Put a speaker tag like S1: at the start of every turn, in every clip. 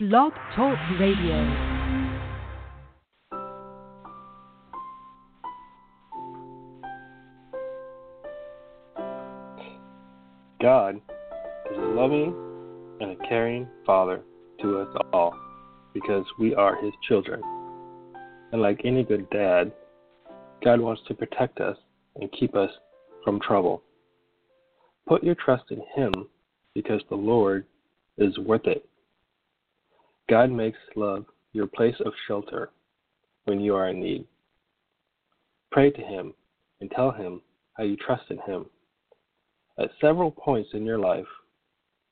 S1: Blog Talk Radio.
S2: God is a loving and a caring Father to us all because we are His children. And like any good dad, God wants to protect us and keep us from trouble. Put your trust in Him because the Lord is worth it. God makes love your place of shelter when you are in need. Pray to Him and tell Him how you trust in Him. At several points in your life,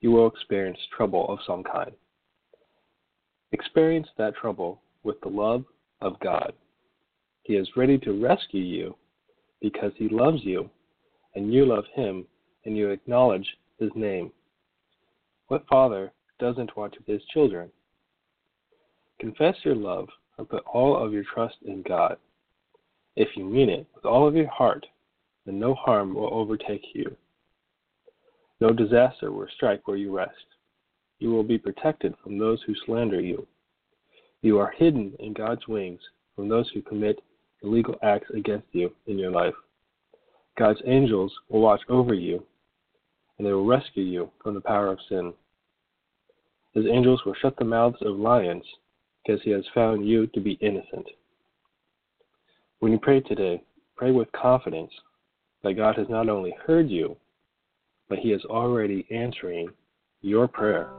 S2: you will experience trouble of some kind. Experience that trouble with the love of God. He is ready to rescue you because He loves you and you love Him and you acknowledge His name. What father doesn't want his children? Confess your love and put all of your trust in God. If you mean it with all of your heart, then no harm will overtake you. No disaster will strike where you rest. You will be protected from those who slander you. You are hidden in God's wings from those who commit illegal acts against you in your life. God's angels will watch over you, and they will rescue you from the power of sin. His angels will shut the mouths of lions because he has found you to be innocent. When you pray today, pray with confidence that God has not only heard you, but he is already answering your prayer.